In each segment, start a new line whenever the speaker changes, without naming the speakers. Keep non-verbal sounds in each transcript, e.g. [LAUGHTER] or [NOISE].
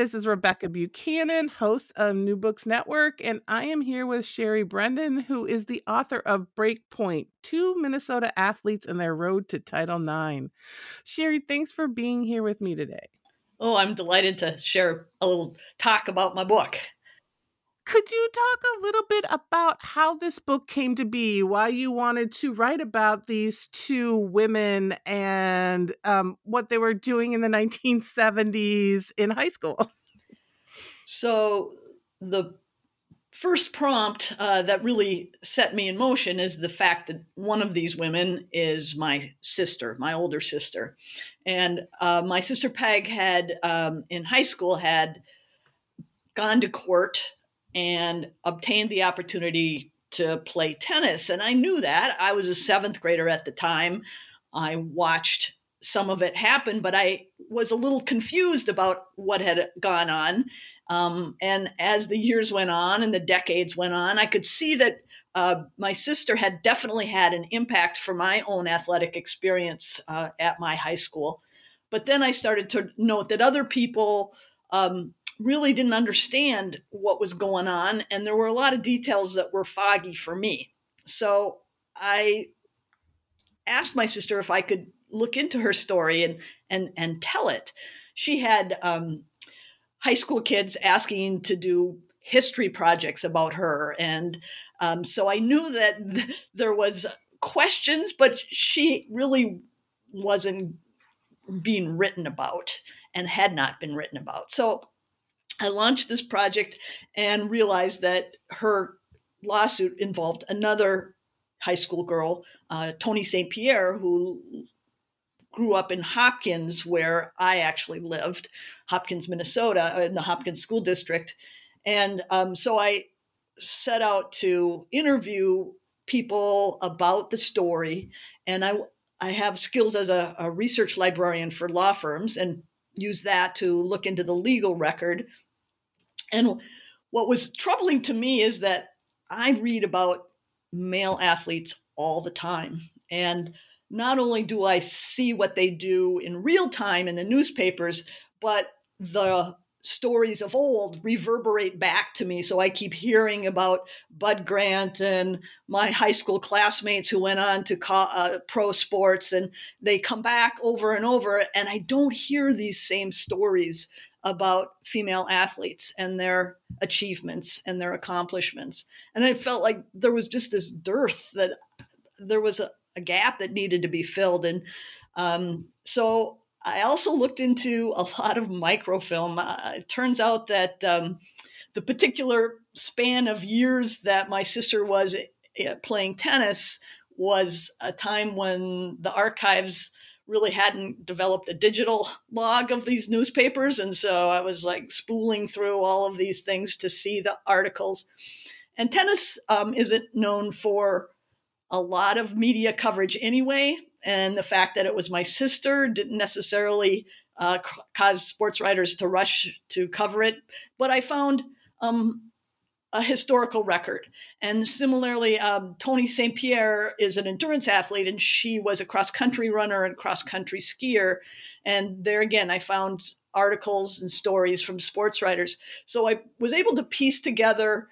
Hi, this is Rebecca Buchanan, host of New Books Network, and I am here with Sherry Brenden, who is the author of Breakpoint Two Minnesota Athletes and Their Road to Title IX. Sherry, thanks for being here with me today.
Oh, I'm delighted to share a little talk about my book.
Could you talk a little bit about how this book came to be, why you wanted to write about these two women and um, what they were doing in the 1970s in high school? [LAUGHS]
So, the first prompt uh, that really set me in motion is the fact that one of these women is my sister, my older sister. And uh, my sister Peg had, um, in high school, had gone to court and obtained the opportunity to play tennis. And I knew that. I was a seventh grader at the time. I watched some of it happen, but I was a little confused about what had gone on. Um, and as the years went on and the decades went on, I could see that uh, my sister had definitely had an impact for my own athletic experience uh, at my high school. But then I started to note that other people um, really didn't understand what was going on, and there were a lot of details that were foggy for me. So I asked my sister if I could look into her story and and and tell it. She had um, high school kids asking to do history projects about her, and um, so I knew that [LAUGHS] there was questions, but she really wasn't being written about and had not been written about. So I launched this project and realized that her lawsuit involved another high school girl, uh, Toni St. Pierre, who grew up in Hopkins, where I actually lived, Hopkins, Minnesota, uh, in the Hopkins School District. And um, so I set out to interview people about the story. And I, I have skills as a, a research librarian for law firms and use that to look into the legal record and what was troubling to me is that I read about male athletes all the time. And not only do I see what they do in real time in the newspapers, but the stories of old reverberate back to me. So I keep hearing about Bud Grant and my high school classmates who went on to co- uh, pro sports, and they come back over and over. And I don't hear these same stories about female athletes and their achievements and their accomplishments. And I felt like there was just this dearth that there was a, a gap that needed to be filled. And um, so I also looked into a [LAUGHS] lot of microfilm. Uh, it turns out that um, the particular span of years that my sister was uh, playing tennis was a time when the archives really hadn't developed a digital log of these newspapers. And so I was like spooling through all of these things to see the articles. And tennis um, isn't known for a lot of media coverage anyway. And the fact that it was my sister didn't necessarily uh, caused sports writers to rush to cover it. But I found um, a historical record. And similarly, um, Toni St. Pierre is an endurance athlete, and she was a cross country runner and cross country skier. And there again, I found articles and stories from sports writers. So I was able to piece together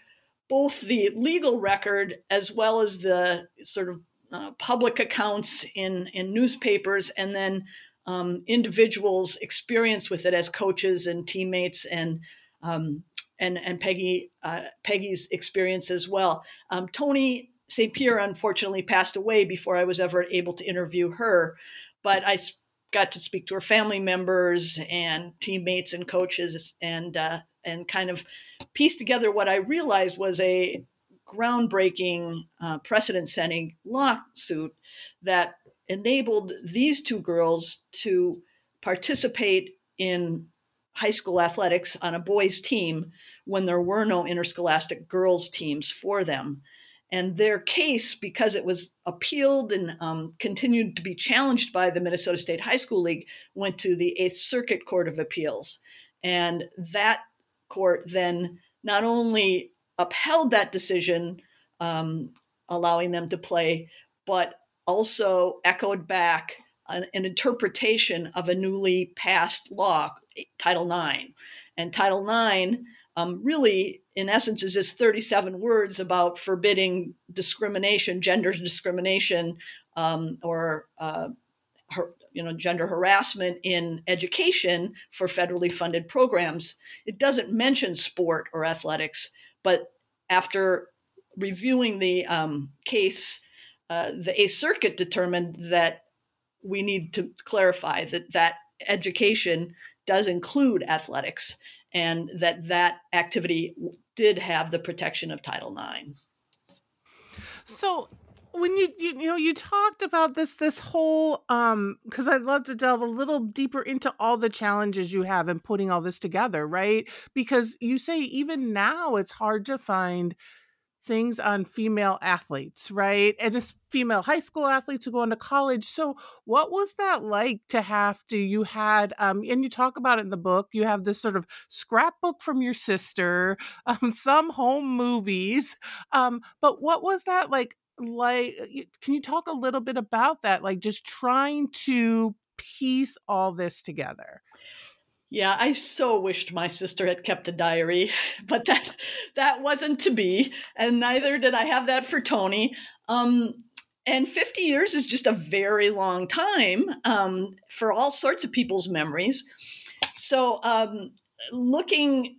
both the legal record as well as the sort of uh, public accounts in, in newspapers and then um, individuals' experience with it as coaches and teammates and um, and and Peggy uh, Peggy's experience as well. Um, Toni St. Pierre unfortunately passed away before I was ever able to interview her, but I got to speak to her family members and teammates and coaches and uh, and kind of piece together what I realized was a groundbreaking, uh, precedent-setting lawsuit that enabled these two girls to participate in high school athletics on a boys' team when there were no interscholastic girls' teams for them. And their case, because it was appealed and um, continued to be challenged by the Minnesota State High School League, went to the Eighth Circuit Court of Appeals. And that court then not only upheld that decision, um, allowing them to play, but also echoed back an, an interpretation of a newly passed law, Title IX. And Title IX um, really, in essence, is just 37 words about forbidding discrimination, gender discrimination, um, or uh, her, you know, gender harassment in education for federally funded programs. It doesn't mention sport or athletics, but after reviewing the um, case, uh, the Eighth Circuit determined that we need to clarify that that education does include athletics and that that activity did have the protection of Title IX.
So when you, you you know you talked about this this whole um because i'd love to delve a little deeper into all the challenges you have in putting all this together right because you say even now it's hard to find things on female athletes, right? And it's female high school athletes who go into college. So, what was that like to have to? You had, um, and you talk about it in the book. You have this sort of scrapbook from your sister, [LAUGHS] um, some home movies. Um, but what was that like? Like, can you talk a little bit about that? Like, just trying to piece all this together.
Yeah, I so wished my sister had kept a diary, [LAUGHS] but that that wasn't to be, and neither did I have that for Toni. Um, and 50 years is just a very long time um, for all sorts of people's memories. So, um, looking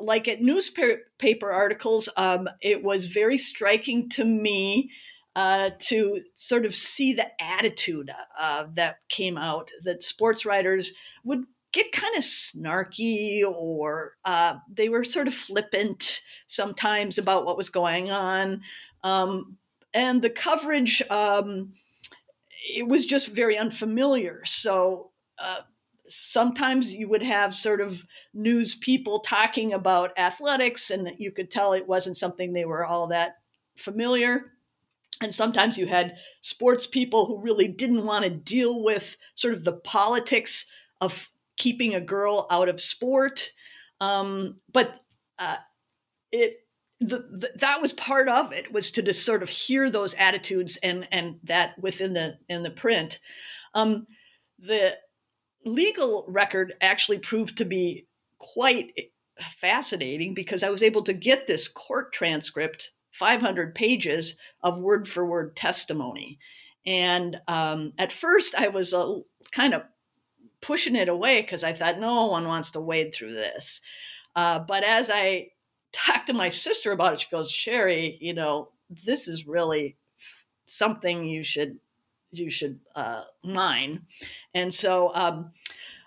like at newspaper articles, um, it was very striking to me uh, to sort of see the attitude uh, that came out that sports writers would get kind of snarky or uh, they were sort of flippant sometimes about what was going on. Um, and the coverage, um, it was just very unfamiliar. So uh, sometimes you would have sort of news people talking about athletics, and you could tell it wasn't something they were all that familiar. And sometimes you had sports people who really didn't want to deal with sort of the politics of keeping a girl out of sport. Um, but uh, it the, the, that was part of it was to just sort of hear those attitudes and and that within the in the print. Um, the legal record actually proved to be quite fascinating because I was able to get this court transcript, 500 pages of word for word testimony. And um, at first, I was a kind of pushing it away because I thought no one wants to wade through this. Uh, but as I [LAUGHS] talked to my sister about it, she goes, "Sherry, you know, this is really something you should you should uh, mine." And so um,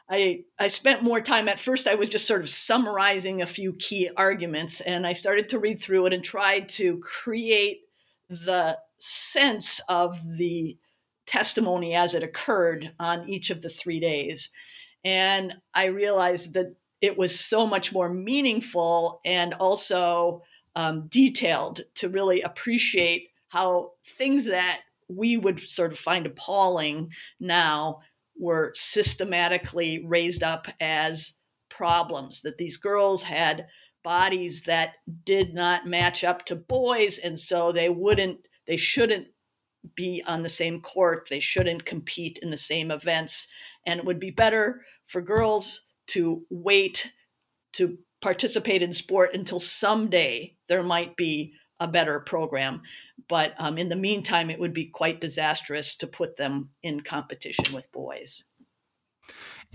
I I spent more time. At first, I was just sort of summarizing a few key arguments, and I started to read through it and tried to create the sense of the testimony as it occurred on each of the three days. And I realized that it was so much more meaningful and also um, detailed to really appreciate how things that we would sort of find appalling now were systematically raised up as problems, that these girls had bodies that did not match up to boys, and so they wouldn't, they shouldn't be on the same court, they shouldn't compete in the same events, and it would be better for girls to wait to participate in sport until someday there might be a better program. But um, in the meantime, it would be quite disastrous to put them in competition with boys.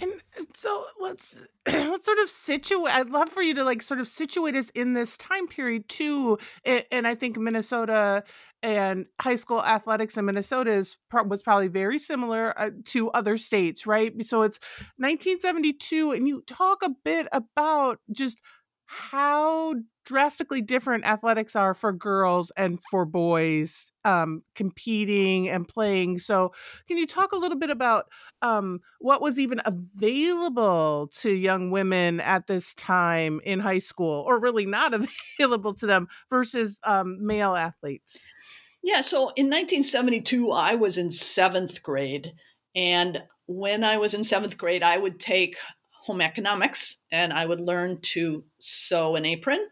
And so let's [CLEARS THROAT] let's sort of situate. I'd love for you to like sort of situate us in this time period too. And I think Minnesota and high school athletics in Minnesota is was probably very similar uh, to other states, right? So it's 1972, and you talk a bit about just how drastically different athletics are for girls and for boys um, competing and playing. So, can you talk a little bit about um, what was even available to young women at this time in high school, or really not [LAUGHS] available to them versus um, male athletes?
Yeah, so in 1972, I was in seventh grade. And when I was in seventh grade, I would take home economics and I would learn to sew an apron.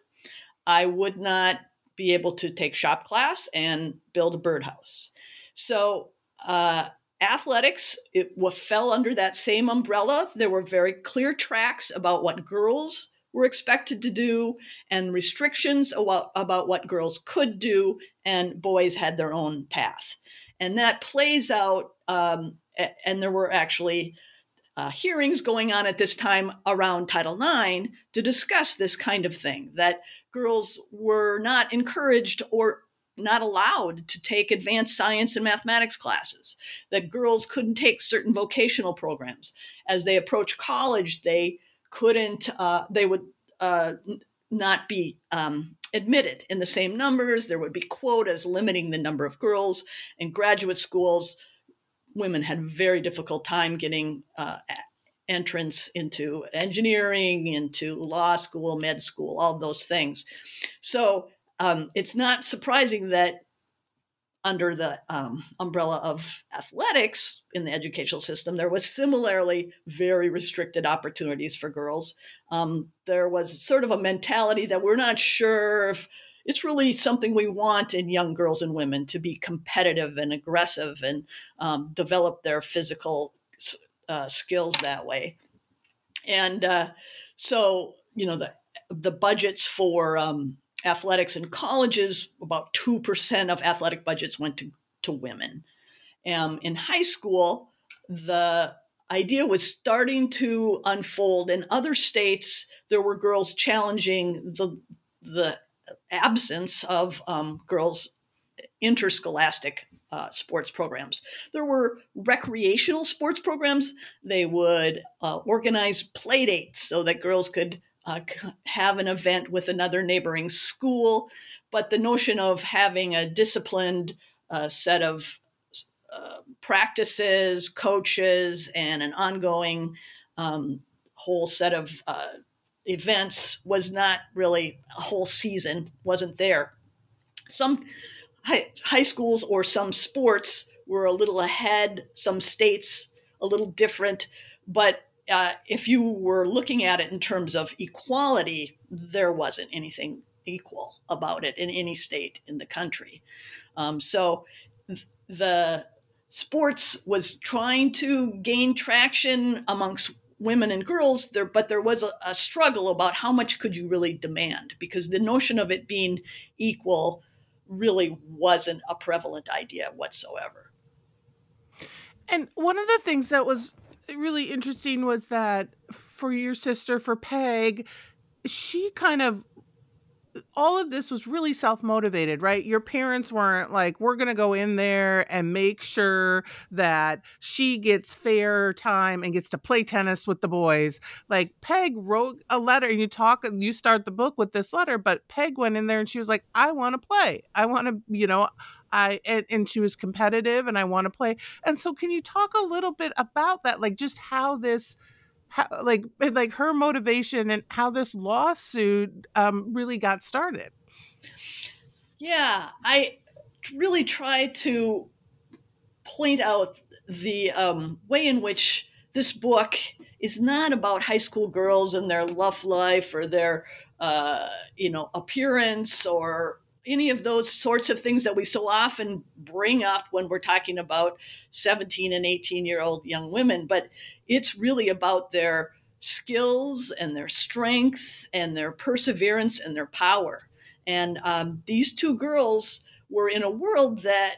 I would not be able to take shop class and build a birdhouse. So, uh, athletics it fell under that same umbrella. There were very clear tracks about what girls were expected to do and restrictions about, about what girls could do, and boys had their own path. And that plays out, um, and there were actually uh, hearings going on at this time around Title IX to discuss this kind of thing that girls were not encouraged or not allowed to take advanced science and mathematics classes, that girls couldn't take certain vocational programs. As they approached college, they couldn't, uh, they would uh, not be um, admitted in the same numbers. There would be quotas limiting the number of girls. In graduate schools, women had a very difficult time getting uh, entrance into engineering, into law school, med school, all those things. So um, it's not surprising that under the um, umbrella of athletics in the educational system, there was similarly very restricted opportunities for girls. Um, there was sort of a mentality that we're not sure if it's really something we want in young girls and women to be competitive and aggressive and um, develop their physical uh, skills that way. And uh, so, you know, the the budgets for um, athletics in colleges, about 2% of athletic budgets went to, to women. Um, in high school, the idea was starting to unfold. In other states, there were girls challenging the, the absence of um, girls' interscholastic uh, sports programs. There were recreational sports programs. They would uh, organize play dates so that girls could uh, have an event with another neighboring school. But the notion of having a disciplined uh, set of uh, practices, coaches, and an ongoing um, whole set of uh, events was not really a whole season, wasn't there. Some high, high schools or some sports were a little ahead, some states a little different, but uh, if you were looking at it in terms of equality, there wasn't anything equal about it in any state in the country. Um, so th- the sports was trying to gain traction amongst women and girls there but there was a, a, struggle about how much could you really demand because the notion of it being equal really wasn't a prevalent idea whatsoever
and one of the things that was really interesting was that for your sister, for Peg, she kind of all of this was really self motivated, right? Your parents weren't like, we're going to go in there and make sure that she gets fair time and gets to play tennis with the boys. Like, Peg wrote a letter, and you talk, and you start the book with this letter, but Peg went in there and she was like, I want to play. I want to, you know, I, and, and she was competitive and I want to play. And so, can you talk a little bit about that? Like, just how this, how, like like her motivation and how this lawsuit um, really got started.
Yeah, I really try to point out the um, way in which this book is not about high school girls and their love life or their uh, you know appearance or any of those sorts of things that we so often bring up when we're talking about 17 and 18 year old young women but it's really about their skills and their strength and their perseverance and their power and um, these two girls were in a world that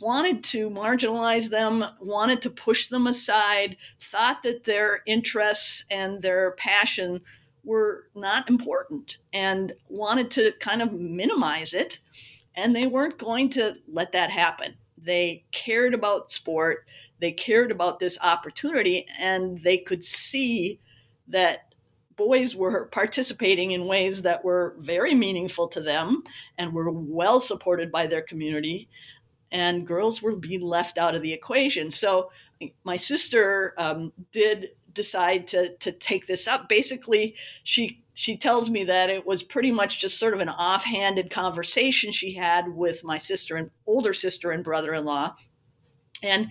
wanted to marginalize them, wanted to push them aside, thought that their interests and their passion were not important, and wanted to kind of minimize it. And they weren't going to let that happen. They cared about sport, they cared about this opportunity, and they could see that boys were participating in ways that were very meaningful to them and were well supported by their community and girls were being left out of the equation. So my sister um, did decide to to take this up. Basically, she she tells me that it was pretty much just sort of an offhanded conversation she had with my sister and older sister and brother-in-law, and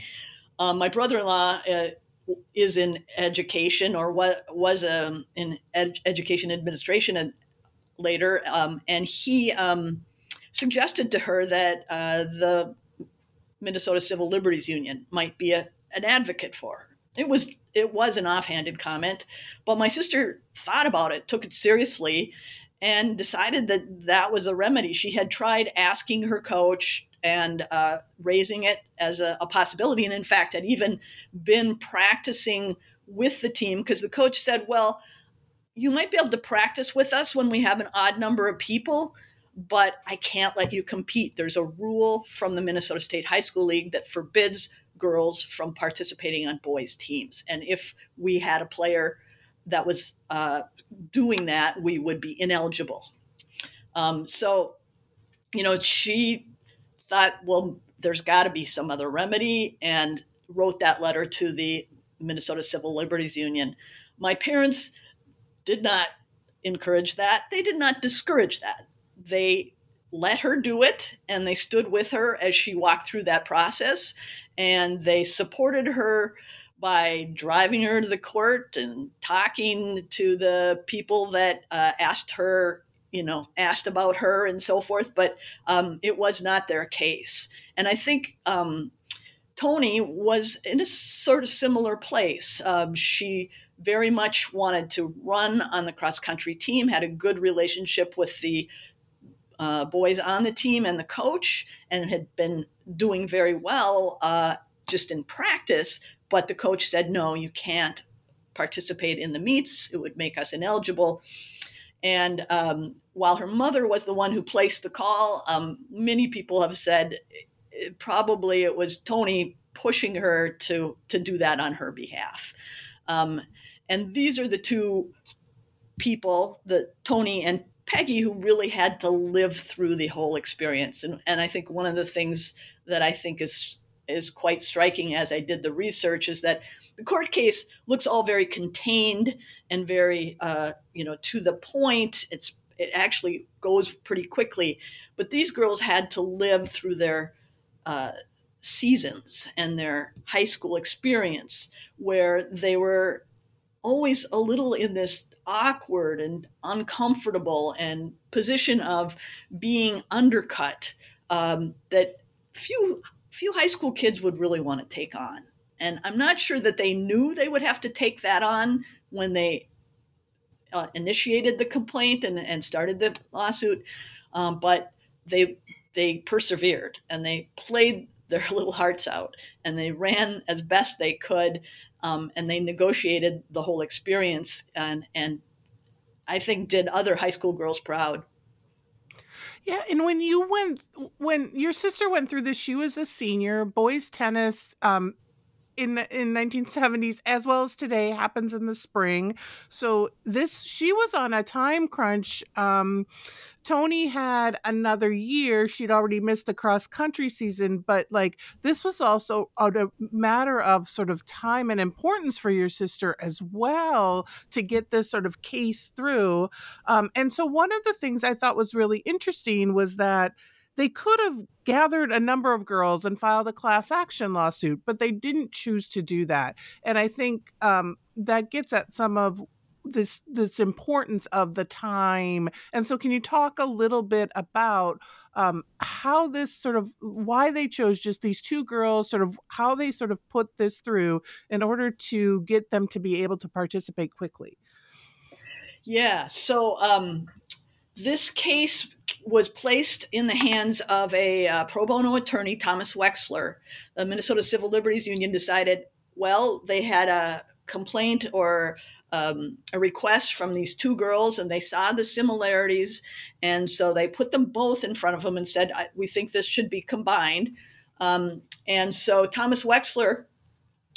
um, my brother-in-law. Uh, is in education or what was um, in ed- education administration and later um, and he um, suggested to her that uh, the Minnesota Civil Liberties Union might be a, an advocate for her. It was it was an offhanded comment, but my sister thought about it, took it seriously, and decided that that was a remedy. She had tried asking her coach and uh, raising it as a, a possibility, and in fact had even been practicing with the team because the coach said, "Well, you might be able to practice with us when we have an odd number of people." but I can't let you compete. There's a rule from the Minnesota State High School League that forbids girls from participating on boys' teams. And if we had a player that was uh, doing that, we would be ineligible. Um, so, you know, she thought, well, there's got to be some other remedy, and wrote that letter to the Minnesota Civil Liberties Union. My parents did not encourage that, they did not discourage that they let her do it and they stood with her as she walked through that process and they supported her by driving her to the court and talking to the people that uh, asked her you know asked about her and so forth but um, it was not their case and i think um, toni was in a sort of similar place um, she very much wanted to run on the cross country team had a good relationship with the uh, boys on the team and the coach and had been doing very well uh, just in practice. But the coach said, no, you can't participate in the meets. It would make us ineligible. And um, while her mother was the one who placed the call, um, many people have said it, probably it was Toni pushing her to to do that on her behalf. Um, and these are the two people, the Toni and Peggy who really had to live through the whole experience. And, and I think one of the things that I think is is quite striking as I did the research is that the court case looks all very contained and very uh, you know to the point. It's it actually goes pretty quickly, but these girls had to live through their uh, seasons and their high school experience where they were always a little in this awkward and uncomfortable and position of being undercut um, that few few high school kids would really want to take on. And I'm not sure that they knew they would have to take that on when they uh, initiated the complaint and, and started the lawsuit, um, but they they persevered and they played their [LAUGHS] little hearts out and they ran as best they could um, and they negotiated the whole experience and and I think did other high school girls proud.
Yeah, and when you went, when your sister went through this, she was a senior. Boys tennis, um, in in 1970s as well as today happens in the spring. So this she was on a time crunch um toni had another year she'd already missed the cross country season but like this was also a matter of sort of time and importance for your sister as well to get this sort of case through. Um and so one of the things i thought was really interesting was that they could have gathered a number of girls and filed a class action lawsuit, but they didn't choose to do that. And I think um, that gets at some of this this importance of the time. And so, can you talk a little bit about um, how this sort of why they chose just these two girls, sort of how they sort of put this through in order to get them to be able to participate quickly?
Yeah. So um, this case was placed in the hands of a uh, pro bono attorney, Thomas Wexler. The Minnesota Civil Liberties Union decided, well, they had a complaint or um, a request from these two girls, and they saw the similarities, and so they put them both in front of them and said, "We think this should be combined." Um, and so Thomas Wexler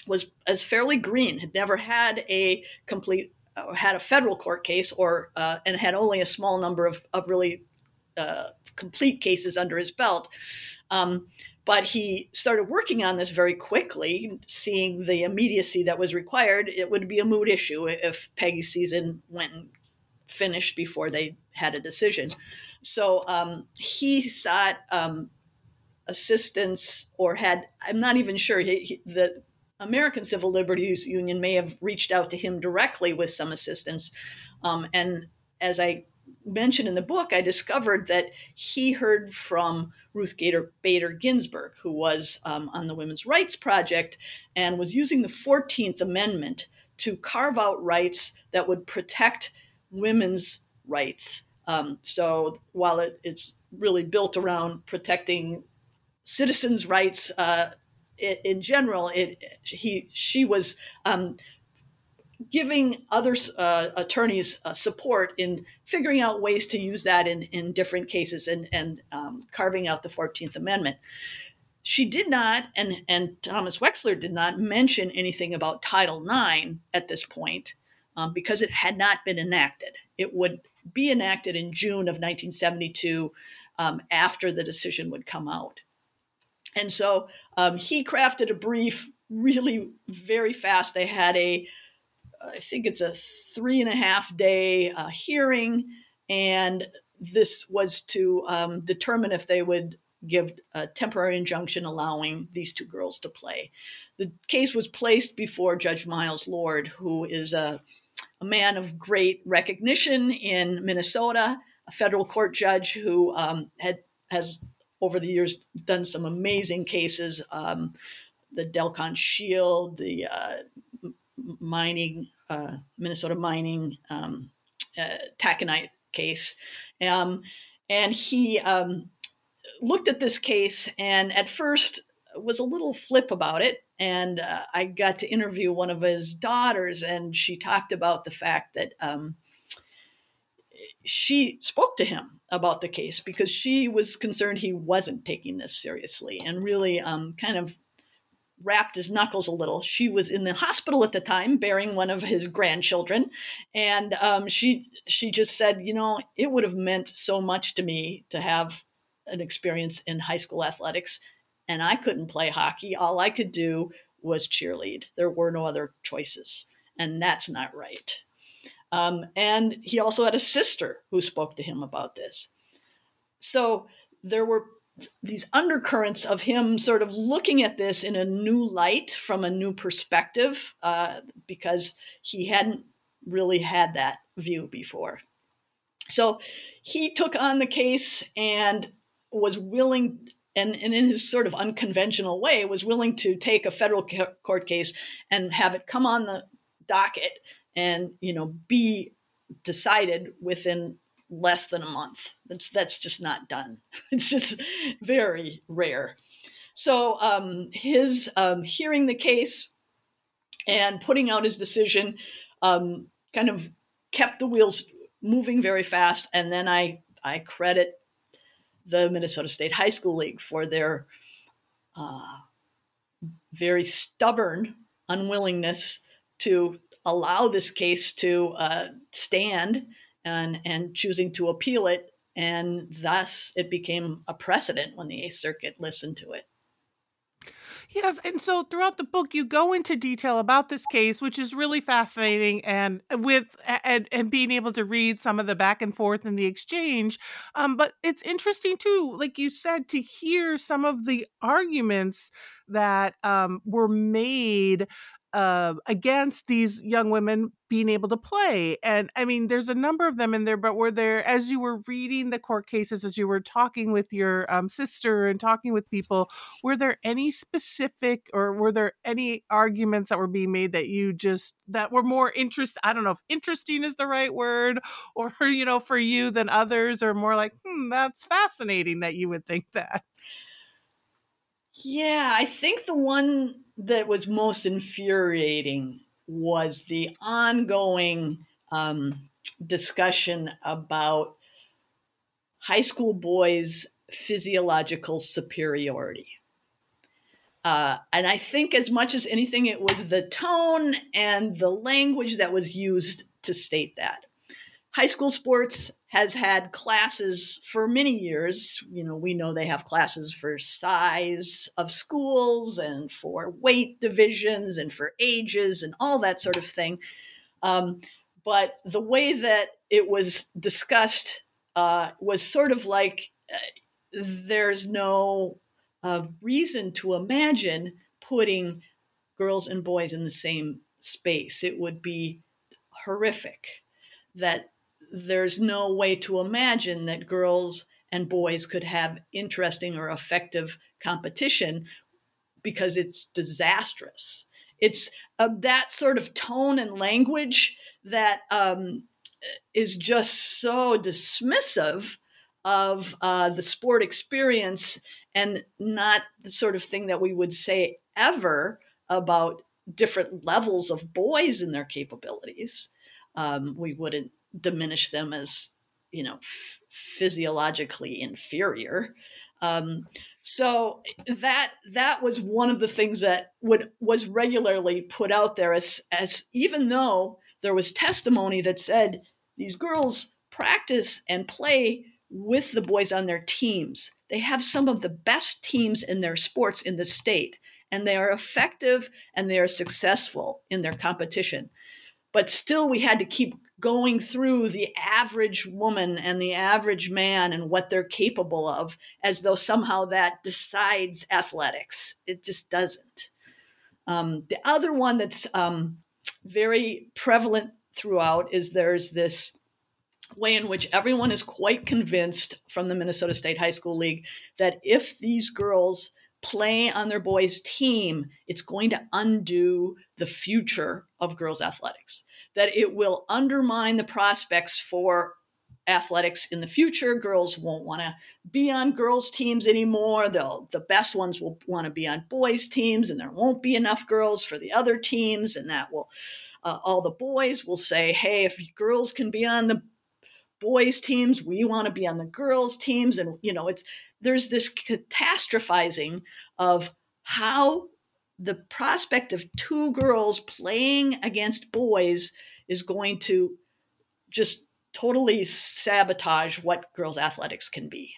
was as fairly green, had never had a complete uh, had a federal court case or uh, and had only a small number of, of really uh, complete cases under his belt. Um, but he started working on this very quickly, seeing the immediacy that was required. It would be a moot issue if Peggy's season went and finished before they had a decision. So um, he sought um, assistance or had, I'm not even sure, he, he, the American Civil Liberties Union may have reached out to him directly with some assistance. Um, and as I mentioned in the book, I discovered that he heard from Ruth Gator Bader Ginsburg, who was um, on the Women's Rights Project and was using the 14th Amendment to carve out rights that would protect women's rights. Um, so while it, it's really built around protecting citizens' rights, uh, in general, it he she was um, giving other uh, attorneys uh, support in figuring out ways to use that in, in different cases and, and um, carving out the 14th Amendment. She did not, and, and Thomas Wexler did not mention anything about Title IX at this point um, because it had not been enacted. It would be enacted in June of 1972 um, after the decision would come out. And so um, he crafted a brief really very fast. They had a I think it's a three and a half day uh, hearing, and this was to um, determine if they would give a temporary injunction allowing these two girls to play. The case was placed before Judge Miles Lord, who is a, a man of great recognition in Minnesota, a federal court judge who um, had has over the years done some amazing cases. Um, the Dalkon Shield, the uh, mining, uh, Minnesota mining um, uh, taconite case. Um, and he um, looked at this case and at first was a little flip about it. And uh, I got to interview one of his daughters, and she talked about the fact that um, she spoke to him about the case because she was concerned he wasn't taking this seriously and really um, kind of rapped his knuckles a little. She was in the hospital at the time, bearing one of his grandchildren, and um, she she just said, you know, it would have meant so much to me to have an experience in high school athletics, and I couldn't play hockey. All I could do was cheerlead. There were no other choices, and that's not right. Um, and he also had a sister who spoke to him about this. So there were these undercurrents of him sort of looking at this in a new light from a new perspective uh, because he hadn't really had that view before. So he took on the case and was willing, and, and in his sort of unconventional way, was willing to take a federal court case and have it come on the docket and you know be decided within less than a month. That's that's just not done. [LAUGHS] It's just very rare. So um, his um, hearing the case and putting out his decision um, kind of kept the wheels moving very fast. And then I I credit the Minnesota State High School League for their uh, very stubborn unwillingness to allow this case to uh, stand and, and choosing to appeal it. And thus it became a precedent when the Eighth Circuit listened to it.
Yes, and so throughout the book, you go into detail about this case, which is really fascinating, and with and and being able to read some of the back and forth and the exchange. Um, but it's interesting too, like you said, to hear some of the arguments that um, were made uh, against these young women being able to play. And I mean, there's a number of them in there, but were there, as you were reading the court cases, as you were talking with your um, sister and talking with people, were there any specific or were there any arguments that were being made that you just, that were more interest? I don't know if interesting is the right word or, [LAUGHS] you know, for you than others, or more like, hmm, that's fascinating that you would think that.
Yeah, I think the one that was most infuriating was the ongoing um, discussion about high school boys' physiological superiority. Uh, and I think, as much as anything, it was the tone and the language that was used to state that high school sports has had classes for many years. You know, we know they have classes for size of schools and for weight divisions and for ages and all that sort of thing. Um, but the way that it was discussed uh, was sort of like uh, there's no uh, reason to imagine putting girls and boys in the same space. It would be horrific that there's no way to imagine that girls and boys could have interesting or effective competition because it's disastrous. It's uh, that sort of tone and language that um, is just so dismissive of uh, the sport experience and not the sort of thing that we would say ever about different levels of boys and their capabilities. Um, we wouldn't diminish them as you know f- physiologically inferior. Um, so that that was one of the things that would was regularly put out there as as even though there was testimony that said these girls practice and play with the boys on their teams. They have some of the best teams in their sports in the state and they are effective and they are successful in their competition. But still we had to keep going through the average woman and the average man and what they're capable of as though somehow that decides athletics. It just doesn't. Um, the other one that's um, very prevalent throughout is there's this way in which everyone is quite convinced from the Minnesota State High School League that if these girls play on their boys' team, it's going to undo the future of girls' athletics that it will undermine the prospects for athletics in the future. Girls won't want to be on girls' teams anymore. They'll the best ones will want to be on boys' teams, and there won't be enough girls for the other teams, and that will uh, all the boys will say, "Hey, if girls can be on the boys' teams, we want to be on the girls' teams," and you know, it's there's this catastrophizing of how the prospect of two girls playing against boys is going to just totally sabotage what girls' athletics can be.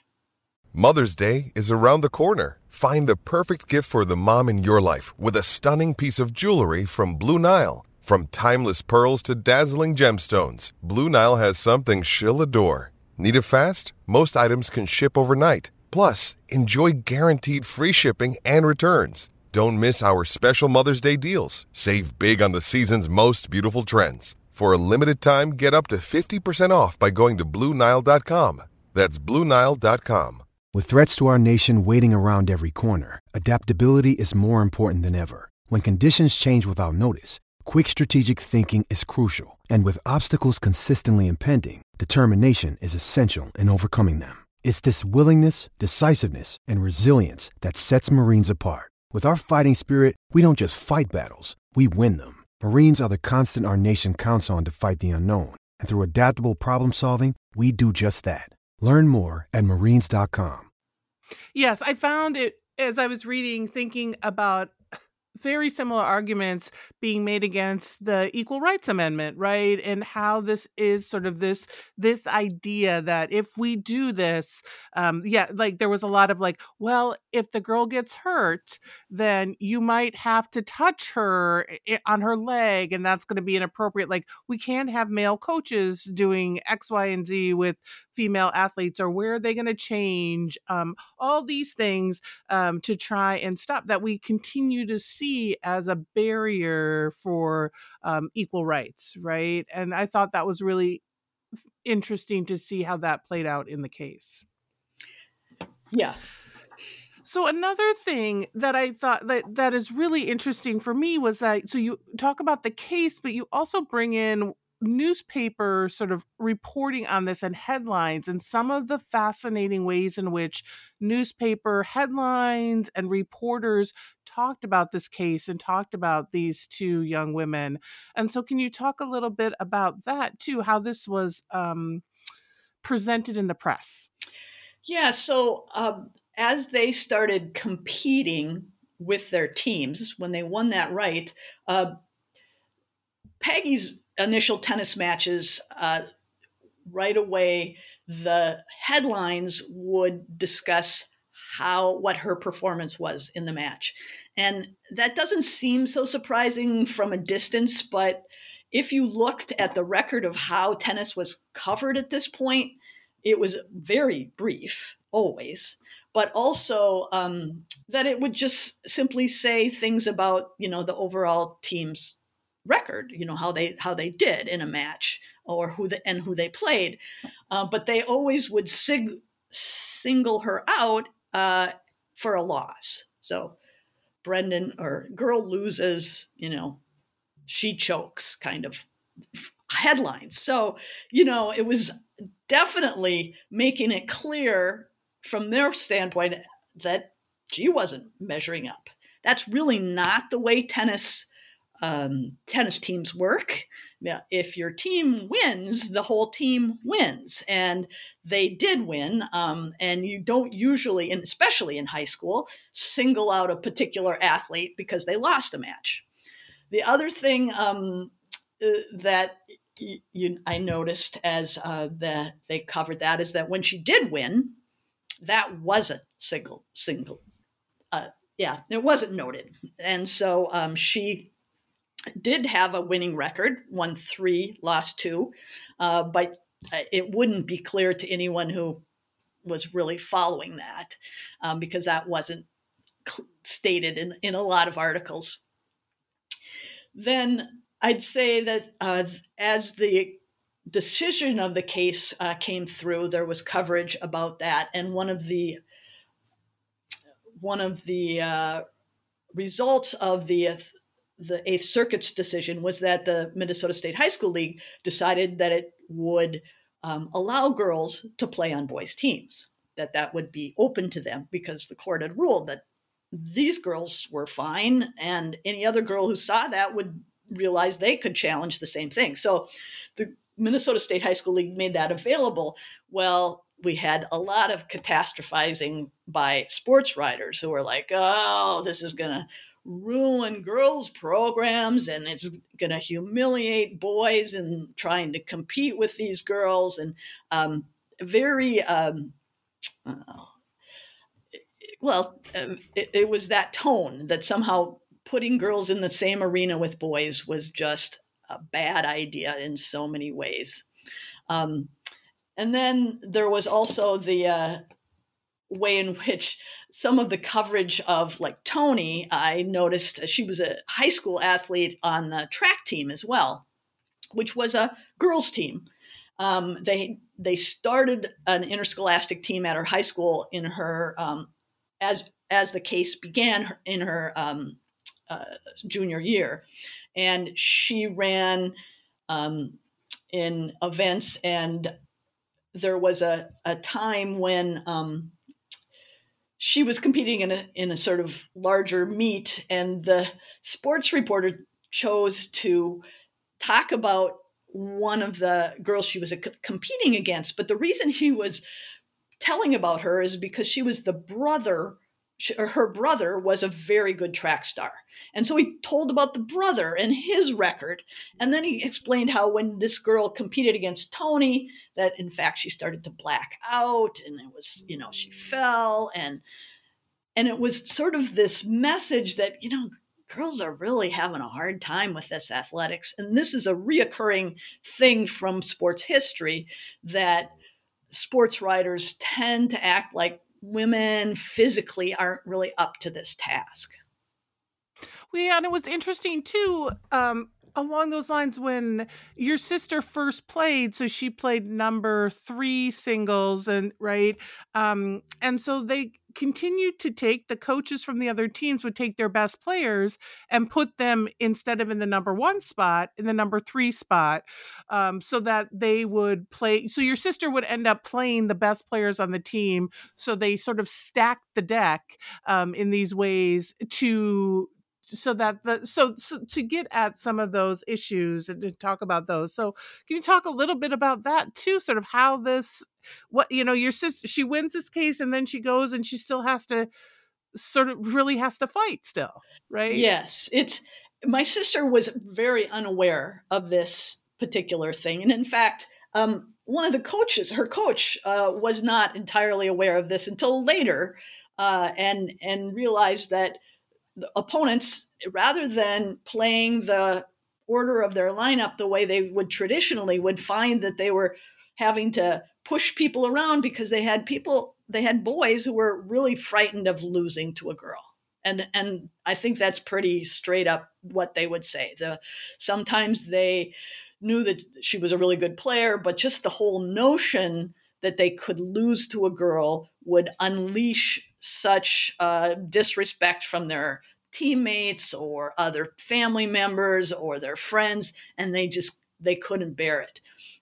Mother's Day is around the corner. Find the perfect gift for the mom in your life with a stunning piece of jewelry from Blue Nile. From timeless pearls to dazzling gemstones, Blue Nile has something she'll adore. Need it fast? Most items can ship overnight. Plus, enjoy guaranteed free shipping and returns. Don't miss our special Mother's Day deals. Save big on the season's most beautiful trends. For a limited time, get up to 50% off by going to Bluenile.com. That's Bluenile.com.
With threats to our nation waiting around every corner, adaptability is more important than ever. When conditions change without notice, quick strategic thinking is crucial. And with obstacles consistently impending, determination is essential in overcoming them. It's this willingness, decisiveness, and resilience that sets Marines apart. With our fighting spirit, we don't just fight battles, we win them. Marines are the constant our nation counts on to fight the unknown. And through adaptable problem solving, we do just that. Learn more at marines.com.
Yes, I found it as I was reading, thinking about very similar arguments being made against the equal rights amendment right? And how this is sort of this this idea that if we do this um yeah like there was a lot of like well if the girl gets hurt then you might have to touch her on her leg and that's going to be inappropriate. Like we can't have male coaches doing x y and z with female athletes or where are they going to change um all these things um to try and stop that we continue to see as a barrier for um, equal rights, right? And I thought that was really interesting to see how that played out in the case.
Yeah.
So another thing that I thought that that is really interesting for me was that so you talk about the case, but you also bring in newspaper sort of reporting on this and headlines and some of the fascinating ways in which newspaper headlines and reporters talked about this case and talked about these two young women. And so, can you talk a little bit about that too? How this was um, presented in the press?
Yeah. So, um, as they started competing with their teams, when they won that right, uh, Peggy's initial tennis matches, uh, right away, the headlines would discuss how what her performance was in the match. And that doesn't seem so surprising from a distance, but if you looked at the record of how tennis was covered at this point, it was very brief, always, but also um, that it would just simply say things about you know the overall team's record you know how they how they did in a match or who the, and who they played. Uh, but they always would sig- single her out uh, for a loss. So Brenden or girl loses you know she chokes kind of headlines. So you know it was definitely making it clear from their standpoint that she wasn't measuring up. That's really not the way tennis um, tennis teams work. If your team wins, the whole team wins, and they did win. Um, and you don't usually, and especially in high school, single out a particular athlete because they lost a match. The other thing um, uh, that you, I noticed as uh, that they covered that is that when she did win, that wasn't single single. Uh, yeah, it wasn't noted, and so um, she did have a winning record, won three, lost two, uh, but uh, it wouldn't be clear to anyone who was really following that um, because that wasn't cl- stated in, in a lot of articles. Then I'd say that uh, as the decision of the case uh, came through, there was coverage about that, and one of the one of the uh, results of the the Eighth Circuit's decision was that the Minnesota State High School League decided that it would um, allow girls to play on boys' teams, that that would be open to them because the court had ruled that these girls were fine, and any other girl who saw that would realize they could challenge the same thing. So the Minnesota State High School League made that available. Well, we had a lot of catastrophizing by sports writers who were like, oh, this is going to ruin girls' programs and it's going to humiliate boys and trying to compete with these girls and um, very um, uh, well um, it, it, was that tone that somehow putting girls in the same arena with boys was just a bad idea in so many ways. Um, and then there was also the uh, way in which some of the coverage of like Toni, I noticed she was a high school athlete on the track team as well, which was a girls' team. Um, they they started an interscholastic team at her high school in her um, as as the case began in her um, uh, junior year, and she ran um, in events and there was a, a time when um, she was competing in a in a sort of larger meet, and the sports reporter chose to talk about one of the girls she was competing against. But the reason he was telling about her is because she was the brother her brother was a very good track star. And so he told about the brother and his record. And then he explained how when this girl competed against Toni, that in fact she started to black out and it was, you know, she mm. fell and and it was sort of this message that, you know, girls are really having a hard time with this athletics. And this is a reoccurring thing from sports history that sports writers tend to act like women physically aren't really up to this task.
Yeah, and it was interesting too. Um, along those lines, when your sister first played, so she played number three singles, and right, um, and so they continued to take the coaches from the other teams would take their best players and put them instead of in the number one spot in the number three spot um, so that they would play so your sister would end up playing the best players on the team so they sort of stacked the deck um, in these ways to so that the so, so to get at some of those issues and to talk about those so can you talk a little bit about that too sort of how this what you know your sister she wins this case and then she goes and she still has to sort of really has to fight still right?
Yes it's my sister was very unaware of this particular thing and in fact um, one of the coaches her coach uh, was not entirely aware of this until later uh, and and realized that opponents, rather than playing the order of their lineup the way they would traditionally, would find that they were having to push people around because they had people, they had boys who were really frightened of losing to a girl. And and I think that's pretty straight up what they would say. The sometimes they knew that she was a really good player, but just the whole notion that they could lose to a girl would unleash such uh, disrespect from their teammates or other family members or their friends and they just they couldn't bear it.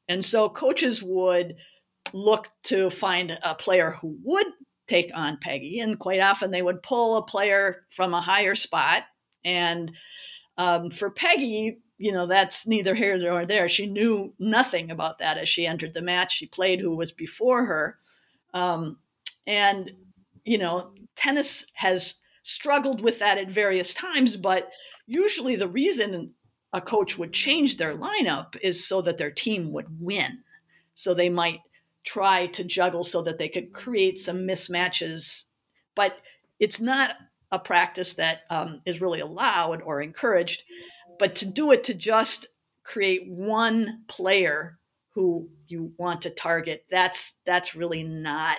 And so coaches would look to find a player who would take on peggy and quite often they would pull a player from a higher spot. And um, for peggy you know that's neither here nor there. She knew nothing about that as she entered the match. She played who was before her. Um, and you know tennis has struggled with that at various times, but usually the reason a coach would change their lineup is so that their team would win. So they might try to juggle so that they could create some mismatches. But it's not a practice that um, is really allowed or encouraged. But to do it to just create one player who you want to target, that's that's really not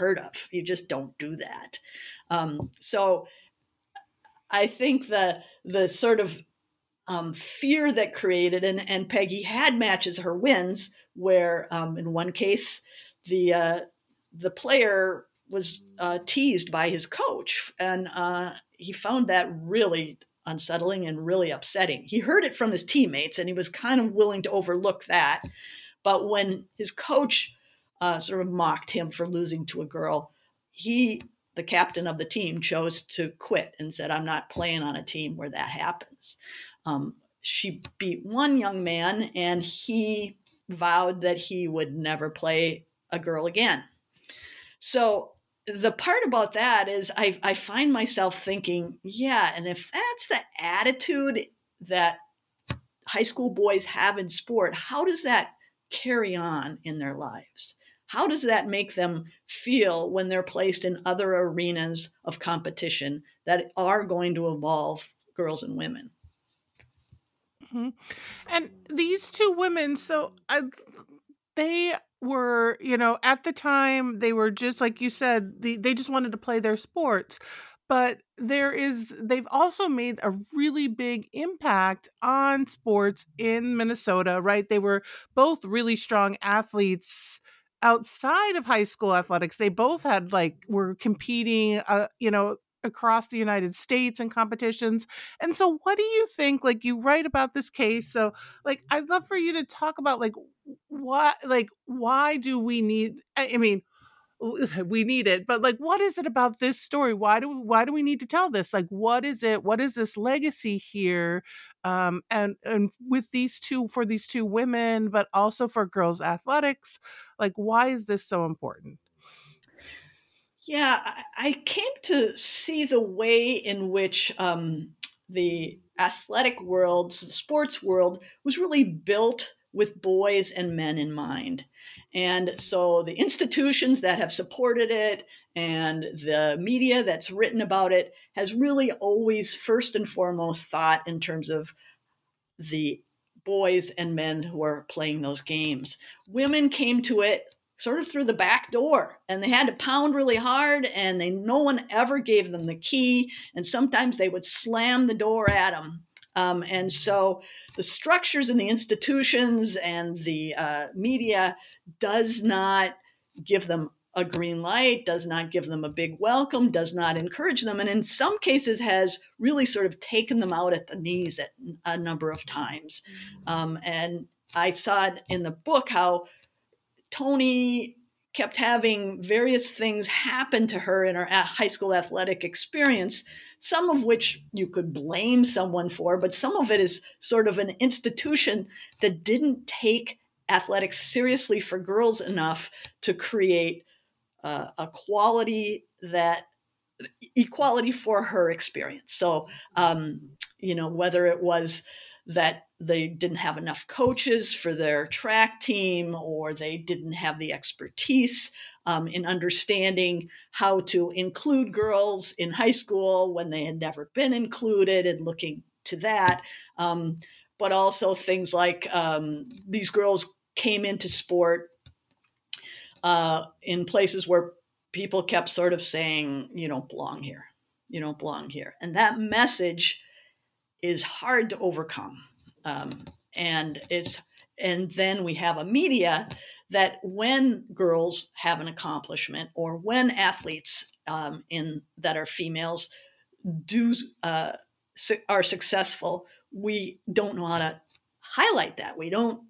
heard of. You just don't do that. Um, so I think the the sort of um, fear that created, and, and Peggy had matches her wins, where um, in one case the uh, the player was uh, teased by his coach, and uh, he found that really unsettling and really upsetting. He heard it from his teammates, and he was kind of willing to overlook that. But when his coach uh, sort of mocked him for losing to a girl, he the captain of the team chose to quit and said, I'm not playing on a team where that happens. Um, she beat one young man and he vowed that he would never play a girl again. So the part about that is I, I find myself thinking, yeah, and if that's the attitude that high school boys have in sport, how does that carry on in their lives? How does that make them feel when they're placed in other arenas of competition that are going to involve girls and women?
Mm-hmm. And these two women, so I, they were, you know, at the time they were just like you said, the, they just wanted to play their sports. But there is, they've also made a really big impact on sports in Minnesota, right? They were both really strong athletes outside of high school athletics they both had like were competing uh, you know across the United States in competitions. And so what do you think like you write about this case so like I'd love for you to talk about like what like why do we need I mean [LAUGHS] we need it but like what is it about this story? Why do we, why do we need to tell this? Like what is it what is this legacy here? Um and and with these two for these two women but also for girls athletics like why is this so important?
Yeah, I, came to see the way in which um, the athletic world, the sports world, was really built with boys and men in mind. And so the institutions that have supported it and the media that's written about it has really always, first and foremost, thought in terms of the boys and men who are playing those games. Women came to it sort of through the back door and they had to pound really hard and they no one ever gave them the key and sometimes they would slam the door at them um, and so the structures and the institutions and the uh, media does not give them a green light, does not give them a big welcome, does not encourage them, and in some cases has really sort of taken them out at the knees at a number of times. Um, and I saw it in the book how Toni kept having various things happen to her in her high school athletic experience, some of which you could blame someone for, but some of it is sort of an institution that didn't take athletics seriously for girls enough to create uh, a quality that equality for her experience. So, um, you know, whether it was that they didn't have enough coaches for their track team or they didn't have the expertise um, in understanding how to include girls in high school when they had never been included and looking to that. Um, but also things like um, these girls came into sport uh, in places where people kept sort of saying, you don't belong here, you don't belong here. And that message is hard to overcome. Um, and it's and then we have a media that when girls have an accomplishment or when athletes um, in that are females do uh, are successful, we don't know how to highlight that. We don't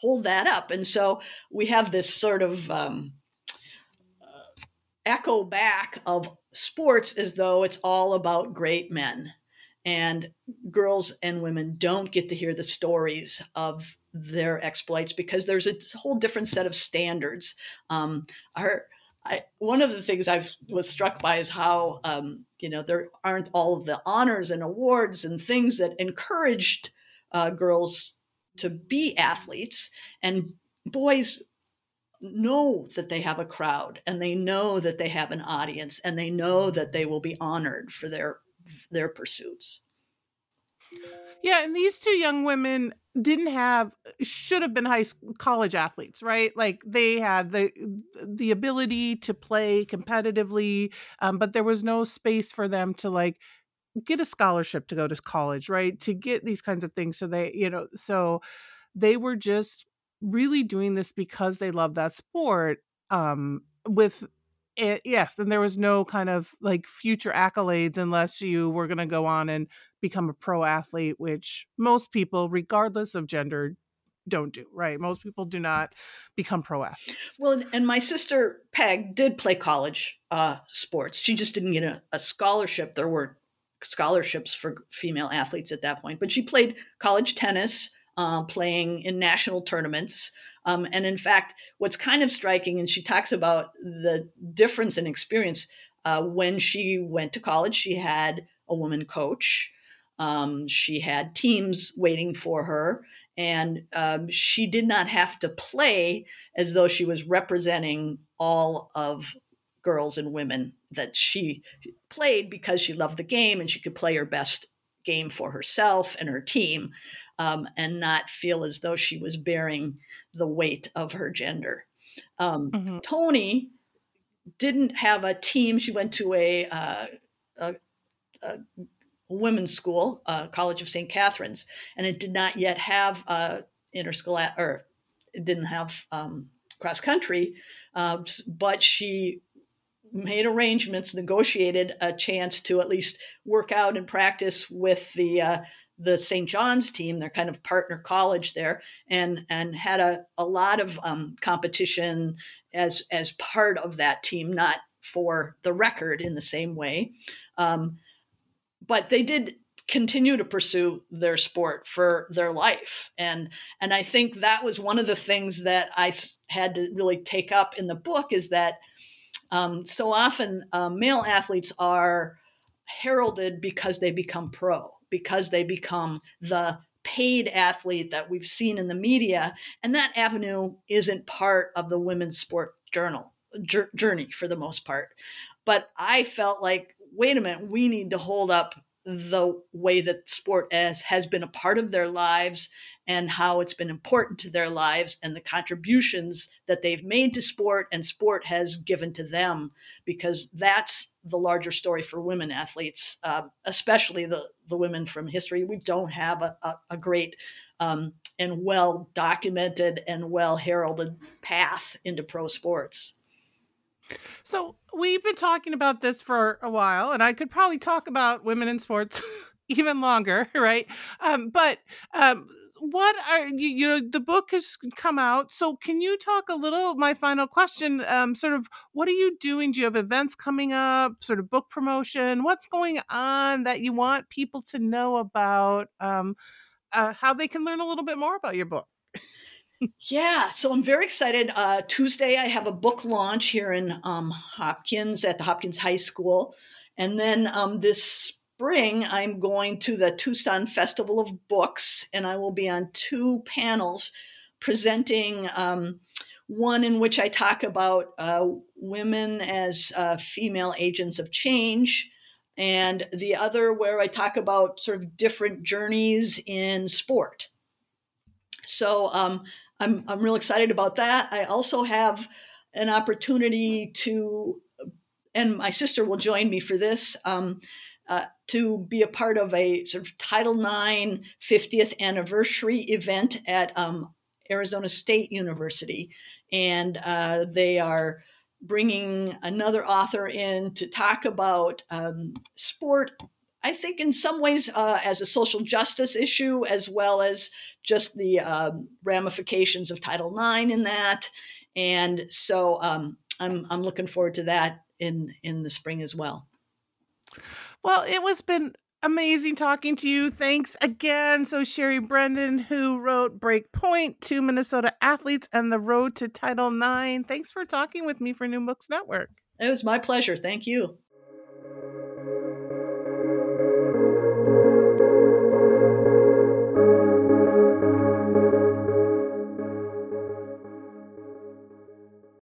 hold that up. And so we have this sort of um, uh, echo back of sports as though it's all about great men. And girls and women don't get to hear the stories of their exploits because there's a whole different set of standards. Um, our, I, one of the things I was struck by is how um, you know there aren't all of the honors and awards and things that encouraged uh, girls to be athletes and boys know that they have a crowd and they know that they have an audience and they know that they will be honored for their their pursuits
yeah and these two young women didn't have should have been high school college athletes right like they had the the ability to play competitively um, but there was no space for them to like get a scholarship to go to college, right? To get these kinds of things. So they, you know, so they were just really doing this because they love that sport. Um, with it, yes, and there was no kind of like future accolades unless you were going to go on and become a pro athlete, which most people, regardless of gender, don't do right most people do not become pro athletes
well and my sister peg did play college uh, sports she just didn't get a, a scholarship there were scholarships for female athletes at that point. But she played college tennis, uh, playing in national tournaments. Um, and in fact, what's kind of striking, and she talks about the difference in experience uh, when she went to college, she had a woman coach. Um, she had teams waiting for her, and um, she did not have to play as though she was representing all of girls and women that she played because she loved the game and she could play her best game for herself and her team um, and not feel as though she was bearing the weight of her gender. Um, mm-hmm. Toni didn't have a team. She went to a, uh, a, a women's school, uh, College of St. Catherine's, and it did not yet have uh, interschool or it didn't have um, cross country. Uh, but she made arrangements, negotiated a chance to at least work out and practice with the uh, the St. John's team, their kind of partner college there, and and had a, a lot of um, competition as as part of that team, not for the record in the same way, um, but they did continue to pursue their sport for their life and and i think that was one of the things that i had to really take up in the book is that Um, so often, uh, male athletes are heralded because they become pro, because they become the paid athlete that we've seen in the media. And that avenue isn't part of the women's sport journal journey for the most part. But I felt like, wait a minute, we need to hold up the way that sport as has been a part of their lives and how it's been important to their lives and the contributions that they've made to sport and sport has given to them because that's the larger story for women athletes uh, especially the, the women from history. We don't have a, a, a great um, and well documented and well heralded path into pro sports.
So we've been talking about this for a while and i could probably talk about women in sports [LAUGHS] even longer [LAUGHS] right? Um, but um, what are you, you know the book has come out so can you talk a little my final question um sort of what are you doing do you have events coming up sort of book promotion what's going on that you want people to know about um uh, how they can learn a little bit more about your book
yeah, so I'm very excited. Uh, Tuesday, I have a book launch here in um, Hopkins at the Hopkins High School. And then um, this spring, I'm going to the Tucson Festival of Books, and I will be on two panels presenting um, one in which I talk about uh, women as uh, female agents of change, and the other where I talk about sort of different journeys in sport. So um, I'm, I'm real excited about that. I also have an opportunity to, and my sister will join me for this. Um, uh, to be a part of a sort of Title IX 50th anniversary event at um, Arizona State University. And uh, they are bringing another author in to talk about um, sport. I think in some ways uh, as a social justice issue, as well as just the um, ramifications of Title IX in that. And so um, I'm, I'm looking forward to that in, in the spring as well.
Well, it was been amazing talking to you. Thanks again. So Sherry Brenden, who wrote Breakpoint, Two Minnesota Athletes and the Road to Title IX. Thanks for talking with me for New Books Network.
It was my pleasure. Thank you.